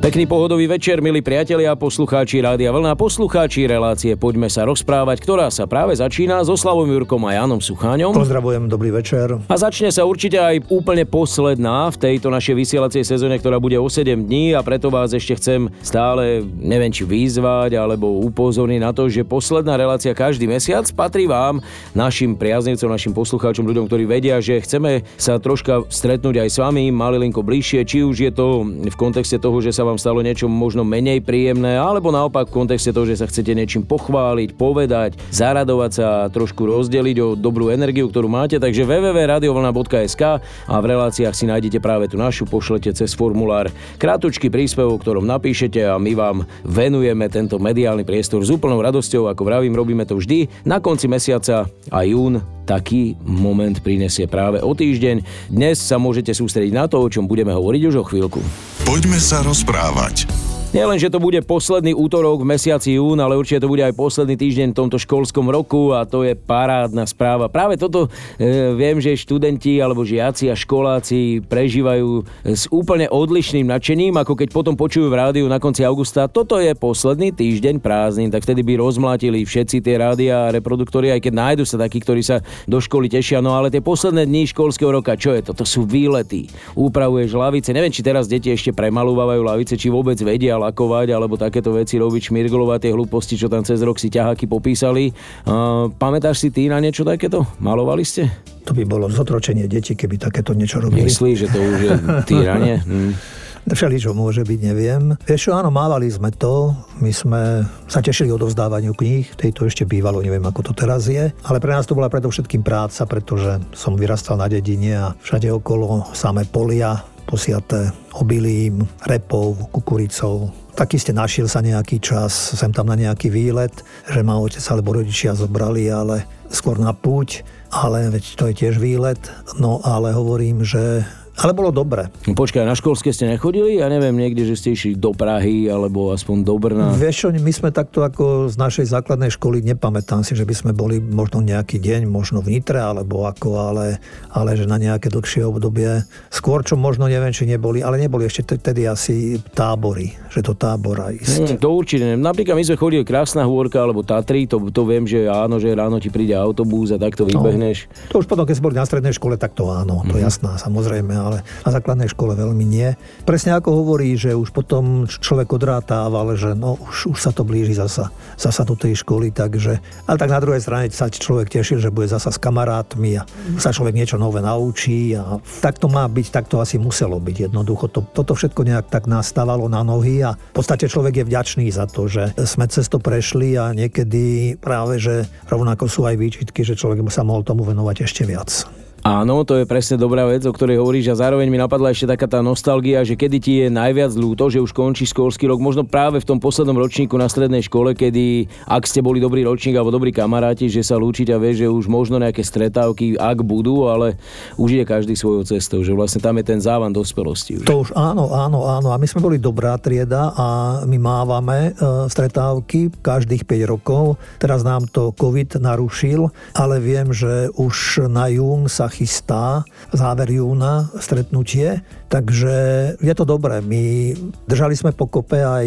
Pekný pohodový večer, milí priatelia, poslucháči Rádia Vlna, poslucháči relácie Poďme sa rozprávať, ktorá sa práve začína so Slavom Jurkom a Jánom Sucháňom. Pozdravujem, dobrý večer. A začne sa určite aj úplne posledná v tejto našej vysielacej sezóne, ktorá bude o 7 dní a preto vás ešte chcem stále, neviem či vyzvať alebo upozorniť na to, že posledná relácia každý mesiac patrí vám, našim priaznivcom, našim poslucháčom, ľuďom, ktorí vedia, že chceme sa troška stretnúť aj s vami, malilinko bližšie, či už je to v kontexte toho, že sa vám stalo niečo možno menej príjemné, alebo naopak v kontexte toho, že sa chcete niečím pochváliť, povedať, zaradovať sa a trošku rozdeliť o dobrú energiu, ktorú máte. Takže www.radiovlna.sk a v reláciách si nájdete práve tú našu, pošlete cez formulár krátučky príspevok, ktorom napíšete a my vám venujeme tento mediálny priestor s úplnou radosťou, ako vravím, robíme to vždy na konci mesiaca a jún taký moment prinesie práve o týždeň. Dnes sa môžete sústrediť na to, o čom budeme hovoriť už o chvíľku. Poďme sa rozprávať správať. Nielen, že to bude posledný útorok v mesiaci jún, ale určite to bude aj posledný týždeň v tomto školskom roku a to je parádna správa. Práve toto e, viem, že študenti alebo žiaci a školáci prežívajú s úplne odlišným nadšením, ako keď potom počujú v rádiu na konci augusta, toto je posledný týždeň prázdnin, tak vtedy by rozmlátili všetci tie rádia a reproduktory, aj keď nájdu sa takí, ktorí sa do školy tešia. No ale tie posledné dni školského roka, čo je to? To sú výlety. Upravuješ lavice. Neviem, či teraz deti ešte premalúvajú lavice, či vôbec vedia lakovať alebo takéto veci robiť, šmirglovať tie hlúposti, čo tam cez rok si ťaháky popísali. Uh, pamätáš si ty na niečo takéto? Malovali ste? To by bolo zotročenie detí, keby takéto niečo robili. Myslíš, že to už je týranie? Hm. Všeličo môže byť, neviem. Vieš čo, áno, mávali sme to. My sme sa tešili odovzdávaniu kníh. Tejto ešte bývalo, neviem ako to teraz je. Ale pre nás to bola predovšetkým práca, pretože som vyrastal na dedine a všade okolo samé polia, posiaté obilím, repou, kukuricou. Taký ste našiel sa nejaký čas, sem tam na nejaký výlet, že ma otec alebo rodičia zobrali, ale skôr na púť, ale veď to je tiež výlet. No ale hovorím, že ale bolo dobre. Počkaj, na školské ste nechodili? Ja neviem, niekde, že ste išli do Prahy alebo aspoň do Brna. Vieš čo, my sme takto ako z našej základnej školy, nepamätám si, že by sme boli možno nejaký deň, možno v Nitre alebo ako, ale, ale že na nejaké dlhšie obdobie. Skôr, čo možno neviem, či neboli, ale neboli ešte tedy asi tábory, že to tábora ísť. Hmm, to určite. Napríklad my sme chodili Krásna hôrka alebo Tatry, to, to viem, že áno, že ráno ti príde autobus a takto no. vybehneš. No, to už potom, keď sme boli na strednej škole, tak to áno, to mm-hmm. jasná, samozrejme, ale na základnej škole veľmi nie. Presne ako hovorí, že už potom človek odrátával, že no už, už sa to blíži zasa, zasa do tej školy, takže, ale tak na druhej strane sa človek tešil, že bude zasa s kamarátmi a sa človek niečo nové naučí a tak to má byť, tak to asi muselo byť jednoducho. To, toto všetko nejak tak nastávalo na nohy a v podstate človek je vďačný za to, že sme cez to prešli a niekedy práve, že rovnako sú aj výčitky, že človek sa mohol tomu venovať ešte viac. Áno, to je presne dobrá vec, o ktorej hovoríš a zároveň mi napadla ešte taká tá nostalgia, že kedy ti je najviac ľúto, že už končí školský rok, možno práve v tom poslednom ročníku na strednej škole, kedy ak ste boli dobrý ročník alebo dobrí kamaráti, že sa lúčiť a vieš, že už možno nejaké stretávky, ak budú, ale už ide každý svojou cestou, že vlastne tam je ten závan dospelosti. Už. To už áno, áno, áno. A my sme boli dobrá trieda a my mávame e, stretávky každých 5 rokov. Teraz nám to COVID narušil, ale viem, že už na jún sa chystá záver júna stretnutie, takže je to dobré. My držali sme pokope aj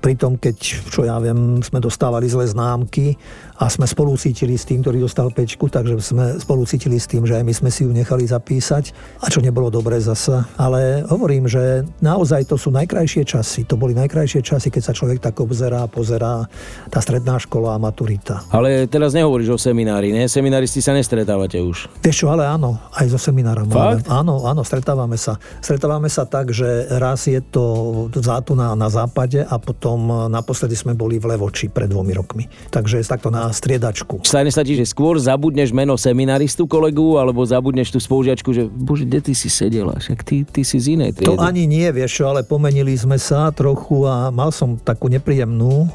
pri tom, keď, čo ja viem, sme dostávali zlé známky a sme spolu cítili s tým, ktorý dostal pečku, takže sme spolu cítili s tým, že aj my sme si ju nechali zapísať a čo nebolo dobré zasa. Ale hovorím, že naozaj to sú najkrajšie časy. To boli najkrajšie časy, keď sa človek tak obzerá, pozerá tá stredná škola a maturita. Ale teraz nehovoríš o seminári, ne? Seminaristi sa nestretávate už. Vieš čo, ale áno, aj so seminárom. Fakt? Áno, áno, stretávame sa. Stretávame sa tak, že raz je to zátuna na západe a potom naposledy sme boli v Levoči pred dvomi rokmi. Takže takto na striedačku. Stane sa ti, že skôr zabudneš meno seminaristu kolegu, alebo zabudneš tú spolužiačku, že bože, kde ty si sedela, však ty, ty si z inej triedy. To ani nie, vieš čo, ale pomenili sme sa trochu a mal som takú nepríjemnú.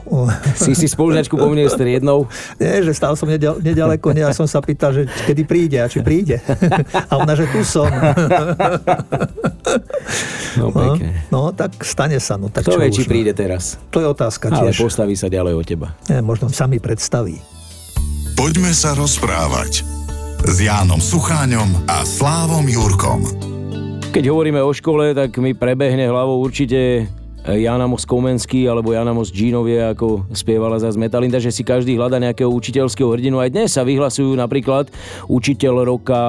Si si spolužiačku pomenil s triednou? Nie, že stál som nedaleko, nie, a som sa pýtal, že kedy príde a či príde. A ona, že tu som. No, pekne. No, no, tak stane sa. No, tak Kto vie, či už, no. príde teraz? To je otázka Ale tiež. postaví sa ďalej od teba. Nie, možno sami predstaví. Poďme sa rozprávať. s Jánom Sucháňom a Slávom Jurkom. Keď hovoríme o škole, tak mi prebehne hlavou určite Jana Mos alebo Jana Mos ako spievala za Metalinda, že si každý hľada nejakého učiteľského hrdinu. Aj dnes sa vyhlasujú napríklad učiteľ roka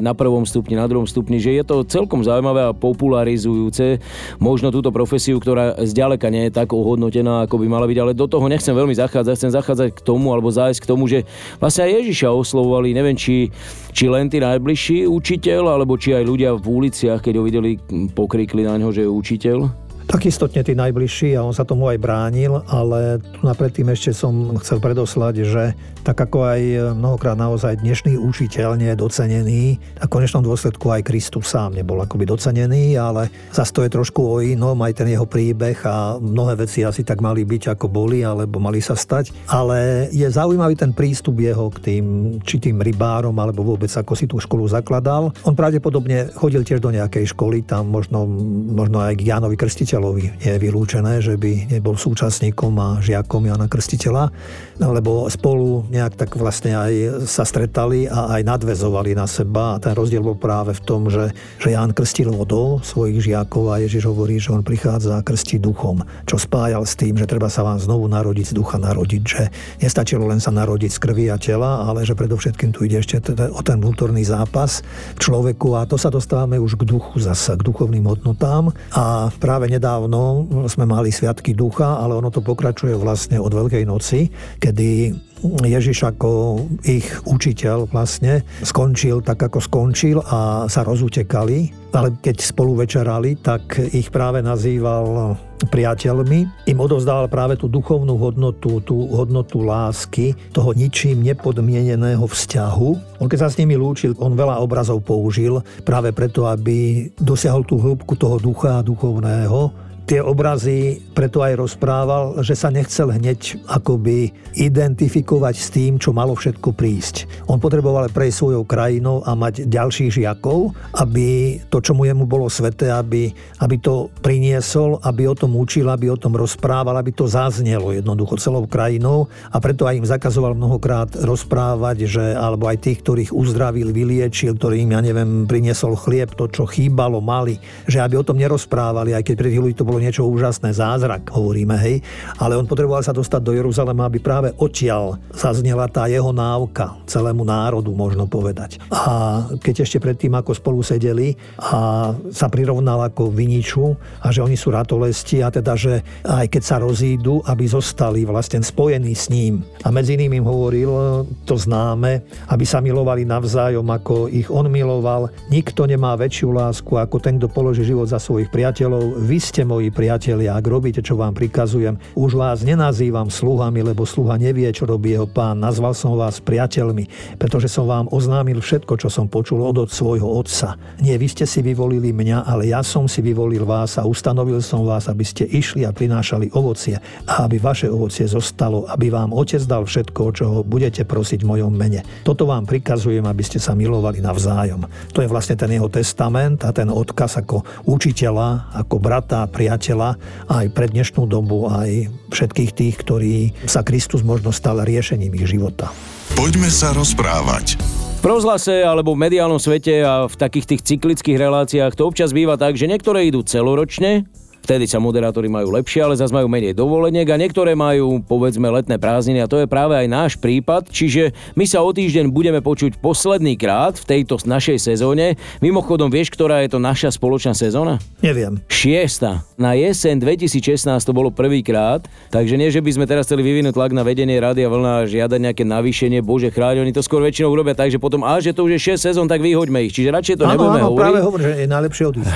na prvom stupni, na druhom stupni, že je to celkom zaujímavé a popularizujúce možno túto profesiu, ktorá zďaleka nie je tak ohodnotená, ako by mala byť, ale do toho nechcem veľmi zachádzať, chcem zachádzať k tomu alebo zájsť k tomu, že vlastne aj Ježiša oslovovali, neviem, či, či len tí najbližší učiteľ, alebo či aj ľudia v uliciach, keď ho videli, pokrikli na ňo, že je učiteľ. Tak istotne tí najbližší a on sa tomu aj bránil, ale tu na predtým ešte som chcel predoslať, že tak ako aj mnohokrát naozaj dnešný učiteľ nie je docenený, a v konečnom dôsledku aj Kristus sám nebol akoby docenený, ale zase to je trošku o inom, aj ten jeho príbeh a mnohé veci asi tak mali byť ako boli, alebo mali sa stať. Ale je zaujímavý ten prístup jeho k tým, či tým rybárom, alebo vôbec ako si tú školu zakladal. On pravdepodobne chodil tiež do nejakej školy, tam možno, možno aj k Jánovi Krstiteľ Krstiteľovi. Nie je vylúčené, že by nebol súčasníkom a žiakom Jana Krstiteľa, lebo spolu nejak tak vlastne aj sa stretali a aj nadvezovali na seba. A ten rozdiel bol práve v tom, že, že Ján krstil vodou svojich žiakov a Ježiš hovorí, že on prichádza krstiť duchom, čo spájal s tým, že treba sa vám znovu narodiť z ducha narodiť, že nestačilo len sa narodiť z krvi a tela, ale že predovšetkým tu ide ešte teda o ten vnútorný zápas v človeku. A to sa dostávame už k duchu zasa, k duchovným hodnotám. A práve nedá nedávno sme mali Sviatky ducha, ale ono to pokračuje vlastne od Veľkej noci, kedy Ježiš ako ich učiteľ vlastne skončil tak, ako skončil a sa rozutekali, ale keď spolu večerali, tak ich práve nazýval priateľmi, im odovzdával práve tú duchovnú hodnotu, tú hodnotu lásky, toho ničím nepodmieneného vzťahu. On keď sa s nimi lúčil, on veľa obrazov použil práve preto, aby dosiahol tú hĺbku toho ducha duchovného tie obrazy preto aj rozprával, že sa nechcel hneď akoby identifikovať s tým, čo malo všetko prísť. On potreboval prejsť svojou krajinou a mať ďalších žiakov, aby to, čo mu jemu bolo sveté, aby, aby to priniesol, aby o tom učil, aby o tom rozprával, aby to zaznelo jednoducho celou krajinou a preto aj im zakazoval mnohokrát rozprávať, že alebo aj tých, ktorých uzdravil, vyliečil, ktorým, ja neviem, priniesol chlieb, to, čo chýbalo, mali, že aby o tom nerozprávali, aj keď pred to bolo bolo niečo úžasné, zázrak, hovoríme, hej. Ale on potreboval sa dostať do Jeruzalema, aby práve odtiaľ zaznela tá jeho návka celému národu, možno povedať. A keď ešte predtým, ako spolu sedeli a sa prirovnal ako viniču a že oni sú ratolesti a teda, že aj keď sa rozídu, aby zostali vlastne spojení s ním. A medzi iným im hovoril to známe, aby sa milovali navzájom, ako ich on miloval. Nikto nemá väčšiu lásku ako ten, kto položí život za svojich priateľov. Vy ste moji moji priatelia, ak robíte, čo vám prikazujem, už vás nenazývam sluhami, lebo sluha nevie, čo robí jeho pán. Nazval som vás priateľmi, pretože som vám oznámil všetko, čo som počul od, od svojho otca. Nie vy ste si vyvolili mňa, ale ja som si vyvolil vás a ustanovil som vás, aby ste išli a prinášali ovocie a aby vaše ovocie zostalo, aby vám otec dal všetko, čo budete prosiť v mojom mene. Toto vám prikazujem, aby ste sa milovali navzájom. To je vlastne ten jeho testament a ten odkaz ako učiteľa, ako brata, priateľa priateľa aj pre dnešnú dobu, aj všetkých tých, ktorí sa Kristus možno stal riešením ich života. Poďme sa rozprávať. V rozhlase alebo v mediálnom svete a v takých tých cyklických reláciách to občas býva tak, že niektoré idú celoročne, Vtedy sa moderátori majú lepšie, ale zase majú menej dovoleniek a niektoré majú povedzme letné prázdniny a to je práve aj náš prípad, čiže my sa o týždeň budeme počuť posledný krát v tejto našej sezóne. Mimochodom, vieš, ktorá je to naša spoločná sezóna? Neviem. Šiesta. Na jeseň 2016 to bolo prvýkrát, takže nie, že by sme teraz chceli vyvinúť tlak na vedenie Rádia Vlna a žiadať nejaké navýšenie, bože chráň, oni to skôr väčšinou urobia tak, že potom, a že to už je 6 sezón, tak vyhoďme ich. Čiže radšej to áno, nebudeme áno, hovoriť. práve hovorím, že je najlepšie odísť.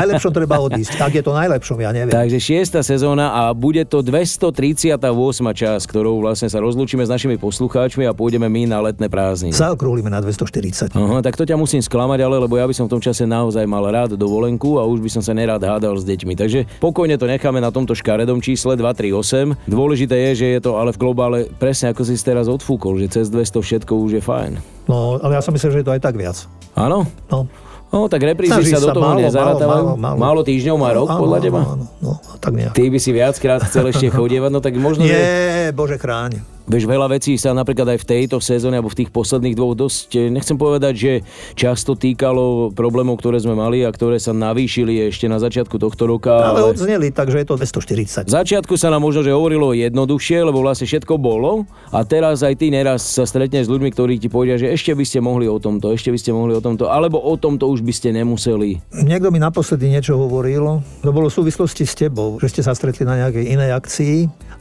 najlepšie treba odísť. Ak je to najlepšom, ja neviem. Takže šiesta sezóna a bude to 238. časť, ktorou vlastne sa rozlúčime s našimi poslucháčmi a pôjdeme my na letné prázdniny. Zaokrúhlime na 240. Aha, tak to ťa musím sklamať, ale lebo ja by som v tom čase naozaj mal rád dovolenku a už by som sa nerád hádal s deťmi. Takže pokojne to necháme na tomto škaredom čísle 238. Dôležité je, že je to ale v globále presne ako si teraz odfúkol, že cez 200 všetko už je fajn. No, ale ja som myslím, že je to aj tak viac. Áno? No. No, tak reprízy sa do toho málo, nezarátajú. Málo, málo, málo týždňov má rok, áno, podľa teba? Áno, no, tak nejak. Ty by si viackrát chcel ešte chodievať, no tak možno... Nie, že... bože chráň. Vieš, veľa vecí sa napríklad aj v tejto sezóne alebo v tých posledných dvoch dosť, eh, nechcem povedať, že často týkalo problémov, ktoré sme mali a ktoré sa navýšili ešte na začiatku tohto roka. Ale, ale odzneli, takže je to 240. V začiatku sa nám možno, že hovorilo jednoduchšie, lebo vlastne všetko bolo a teraz aj ty neraz sa stretneš s ľuďmi, ktorí ti povedia, že ešte by ste mohli o tomto, ešte by ste mohli o tomto, alebo o tomto už by ste nemuseli. Niekto mi naposledy niečo hovoril, to bolo v súvislosti s tebou, že ste sa stretli na nejakej inej akcii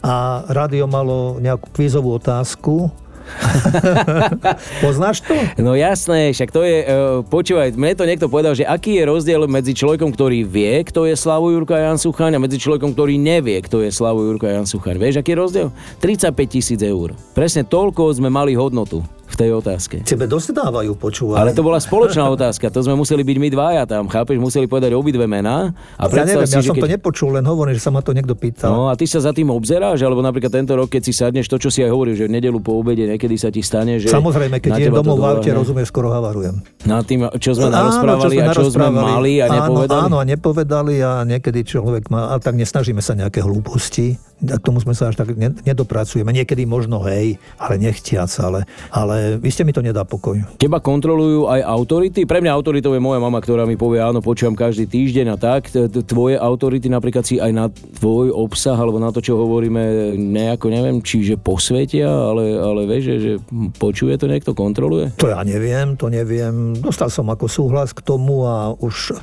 a rádio malo nejakú kvízovú otázku Poznáš to? No jasné, však to je, uh, počúvaj, mne to niekto povedal, že aký je rozdiel medzi človekom, ktorý vie, kto je Slavu Jurka Jan Suchaň a medzi človekom, ktorý nevie, kto je Slavu Jurka Jan Suchaň. Vieš, aký je rozdiel? 35 tisíc eur. Presne toľko sme mali hodnotu v tej otázke. Tebe dosť dávajú, počúvať. Ale to bola spoločná otázka, to sme museli byť my dvaja tam, chápeš, museli povedať obidve mená. A ja neviem, si, ja som keď... to nepočul, len hovorím, že sa ma to niekto pýtal. No a ty sa za tým obzeráš, alebo napríklad tento rok, keď si sadneš to, čo si aj hovoril, že v nedelu po obede niekedy sa ti stane, že... Samozrejme, keď idem domov v aute, rozumieš, skoro havarujem. Na tým, čo sme narozprávali a čo sme mali a nepovedali. Áno, áno, a nepovedali a niekedy človek má, a tak nesnažíme sa nejaké hlúposti k tomu sme sa až tak nedopracujeme. Niekedy možno hej, ale nechtiac, ale, ale vy ste mi to nedá pokoj. Teba kontrolujú aj autority? Pre mňa autoritou je moja mama, ktorá mi povie, áno, počúvam každý týždeň a tak. Tvoje autority napríklad si aj na tvoj obsah alebo na to, čo hovoríme, nejako neviem, čiže posvetia, ale, ale vieš, že počuje to niekto, kontroluje? To ja neviem, to neviem. Dostal som ako súhlas k tomu a už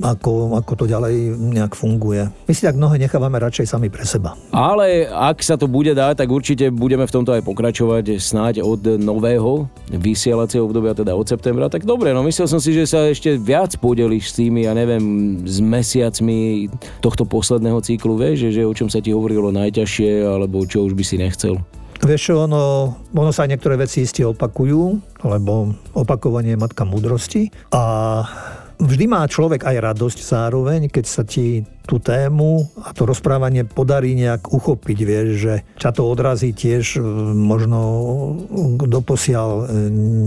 ako, ako to ďalej nejak funguje. My si tak mnohé nechávame radšej sami pre seba. Ale ak sa to bude dať, tak určite budeme v tomto aj pokračovať snáď od nového vysielacieho obdobia, teda od septembra. Tak dobre, no myslel som si, že sa ešte viac podeliš s tými, ja neviem, s mesiacmi tohto posledného cyklu, vieš, že, že o čom sa ti hovorilo najťažšie, alebo čo už by si nechcel. Vieš ono, ono sa niektoré veci iste opakujú, lebo opakovanie je matka múdrosti a Vždy má človek aj radosť zároveň, keď sa ti tú tému a to rozprávanie podarí nejak uchopiť, vieš, že ťa to odrazí tiež e, možno doposiaľ e,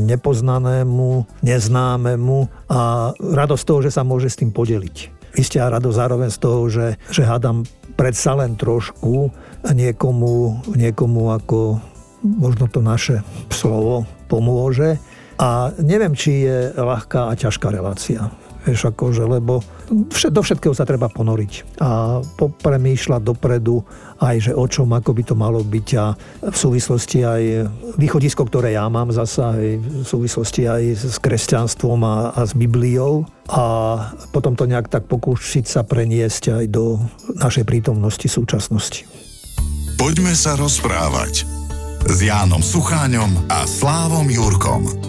nepoznanému, neznámemu a radosť toho, že sa môže s tým podeliť. Isté a radosť zároveň z toho, že, že hádam predsa len trošku niekomu, niekomu ako možno to naše slovo pomôže a neviem, či je ľahká a ťažká relácia. Vieš, akože, lebo do všetkého sa treba ponoriť a popremýšľať dopredu aj, že o čom, ako by to malo byť a v súvislosti aj východisko, ktoré ja mám zasa, aj v súvislosti aj s kresťanstvom a, a s Bibliou a potom to nejak tak pokúsiť sa preniesť aj do našej prítomnosti súčasnosti. Poďme sa rozprávať s Jánom Sucháňom a Slávom Jurkom.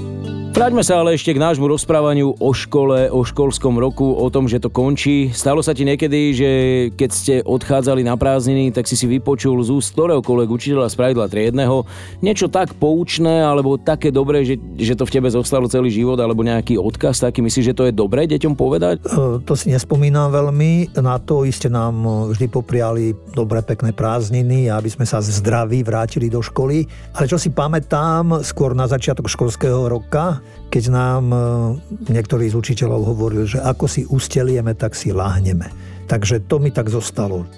Vráťme sa ale ešte k nášmu rozprávaniu o škole, o školskom roku, o tom, že to končí. Stalo sa ti niekedy, že keď ste odchádzali na prázdniny, tak si si vypočul z úst ktoréhokoľvek učiteľa z pravidla triedného niečo tak poučné alebo také dobré, že, že to v tebe zostalo celý život alebo nejaký odkaz taký. Myslíš, že to je dobré deťom povedať? E, to si nespomínam veľmi. Na to iste nám vždy popriali dobré, pekné prázdniny, aby sme sa zdraví vrátili do školy. Ale čo si pamätám, skôr na začiatok školského roka, keď nám e, niektorý z učiteľov hovoril, že ako si ustelieme, tak si láhneme. Takže to mi tak zostalo.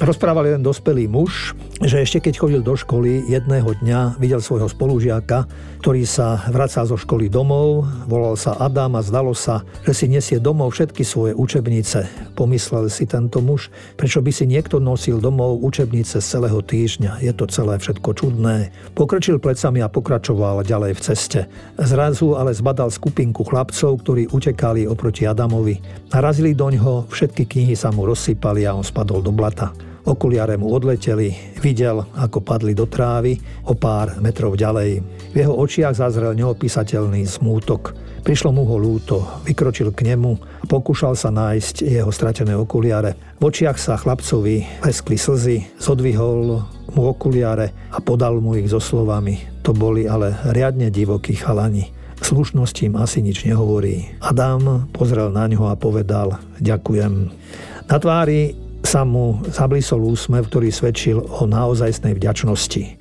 Rozprával jeden dospelý muž, že ešte keď chodil do školy, jedného dňa videl svojho spolužiaka, ktorý sa vracal zo školy domov, volal sa Adam a zdalo sa, že si nesie domov všetky svoje učebnice. Pomyslel si tento muž, prečo by si niekto nosil domov učebnice z celého týždňa. Je to celé všetko čudné. Pokrčil plecami a pokračoval ďalej v ceste. Zrazu ale zbadal skupinku chlapcov, ktorí utekali oproti Adamovi. Narazili doňho, všetky knihy sa mu rozsypali a on spadol do blata. Okuliare mu odleteli, videl, ako padli do trávy o pár metrov ďalej. V jeho očiach zazrel neopísateľný smútok. Prišlo mu ho lúto, vykročil k nemu a pokúšal sa nájsť jeho stratené okuliare. V očiach sa chlapcovi leskli slzy, zodvihol mu okuliare a podal mu ich so slovami. To boli ale riadne divokí chalani. Slušnosť im asi nič nehovorí. Adam pozrel na ňo a povedal ďakujem. Na tvári sa mu zablísol úsmev, ktorý svedčil o naozajstnej vďačnosti.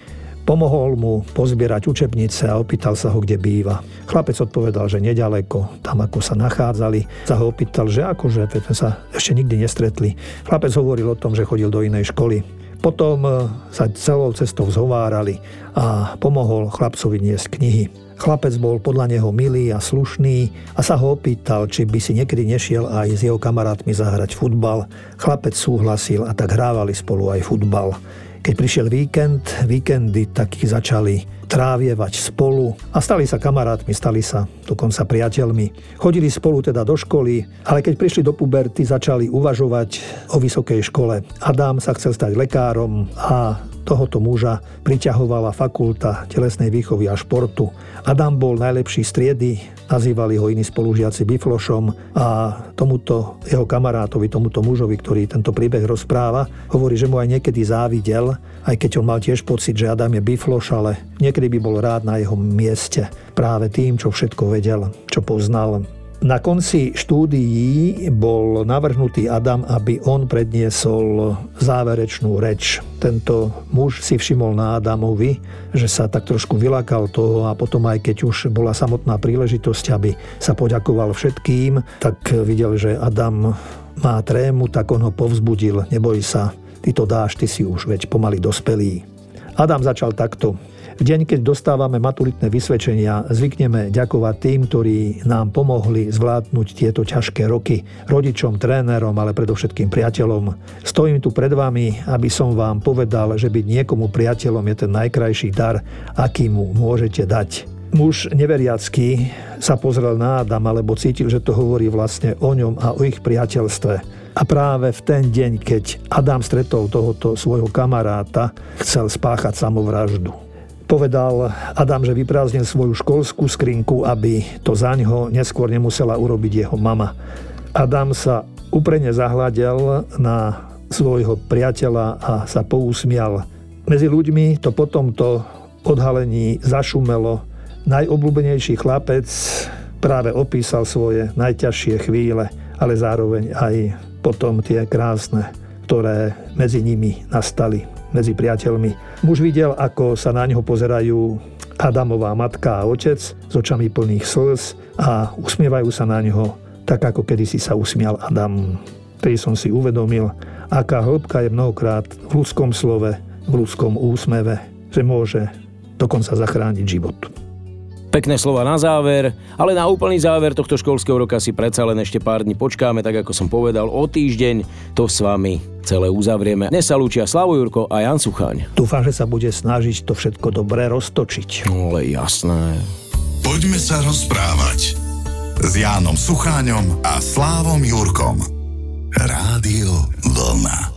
Pomohol mu pozbierať učebnice a opýtal sa ho, kde býva. Chlapec odpovedal, že nedaleko, tam ako sa nachádzali. Sa ho opýtal, že akože, sme sa ešte nikdy nestretli. Chlapec hovoril o tom, že chodil do inej školy. Potom e, sa celou cestou zhovárali a pomohol chlapcovi niesť knihy. Chlapec bol podľa neho milý a slušný a sa ho opýtal, či by si niekedy nešiel aj s jeho kamarátmi zahrať futbal. Chlapec súhlasil a tak hrávali spolu aj futbal. Keď prišiel víkend, víkendy takí začali trávievať spolu a stali sa kamarátmi, stali sa dokonca priateľmi. Chodili spolu teda do školy, ale keď prišli do puberty, začali uvažovať o vysokej škole. Adam sa chcel stať lekárom a tohoto muža priťahovala fakulta telesnej výchovy a športu. Adam bol najlepší striedy, nazývali ho iní spolužiaci Biflošom a tomuto jeho kamarátovi, tomuto mužovi, ktorý tento príbeh rozpráva, hovorí, že mu aj niekedy závidel, aj keď on mal tiež pocit, že Adam je Bifloš, ale niekedy by bol rád na jeho mieste práve tým, čo všetko vedel, čo poznal. Na konci štúdií bol navrhnutý Adam, aby on predniesol záverečnú reč. Tento muž si všimol na Adamovi, že sa tak trošku vylakal toho a potom aj keď už bola samotná príležitosť, aby sa poďakoval všetkým, tak videl, že Adam má trému, tak on ho povzbudil. Neboj sa, ty to dáš, ty si už veď pomaly dospelý. Adam začal takto. V deň, keď dostávame maturitné vysvedčenia, zvykneme ďakovať tým, ktorí nám pomohli zvládnuť tieto ťažké roky. Rodičom, trénerom, ale predovšetkým priateľom. Stojím tu pred vami, aby som vám povedal, že byť niekomu priateľom je ten najkrajší dar, aký mu môžete dať. Muž neveriacký sa pozrel na Adam, alebo cítil, že to hovorí vlastne o ňom a o ich priateľstve. A práve v ten deň, keď Adam stretol tohoto svojho kamaráta, chcel spáchať samovraždu. Povedal Adam, že vyprázdnil svoju školskú skrinku, aby to za ňo neskôr nemusela urobiť jeho mama. Adam sa úprene zahľadel na svojho priateľa a sa pousmial. Medzi ľuďmi to po tomto odhalení zašumelo. Najobľúbenejší chlapec práve opísal svoje najťažšie chvíle, ale zároveň aj potom tie krásne, ktoré medzi nimi nastali medzi priateľmi. Muž videl, ako sa na neho pozerajú Adamová matka a otec s očami plných slz a usmievajú sa na neho tak, ako kedysi sa usmial Adam. Tej som si uvedomil, aká hĺbka je mnohokrát v ľudskom slove, v ľudskom úsmeve, že môže dokonca zachrániť život. Pekné slova na záver, ale na úplný záver tohto školského roka si predsa len ešte pár dní počkáme, tak ako som povedal, o týždeň to s vami celé uzavrieme. Dnes sa lúčia Slavo Jurko a Jan Suchaň. Dúfam, že sa bude snažiť to všetko dobre roztočiť. No, ale jasné. Poďme sa rozprávať s Jánom Sucháňom a Slávom Jurkom. Rádio Vlna.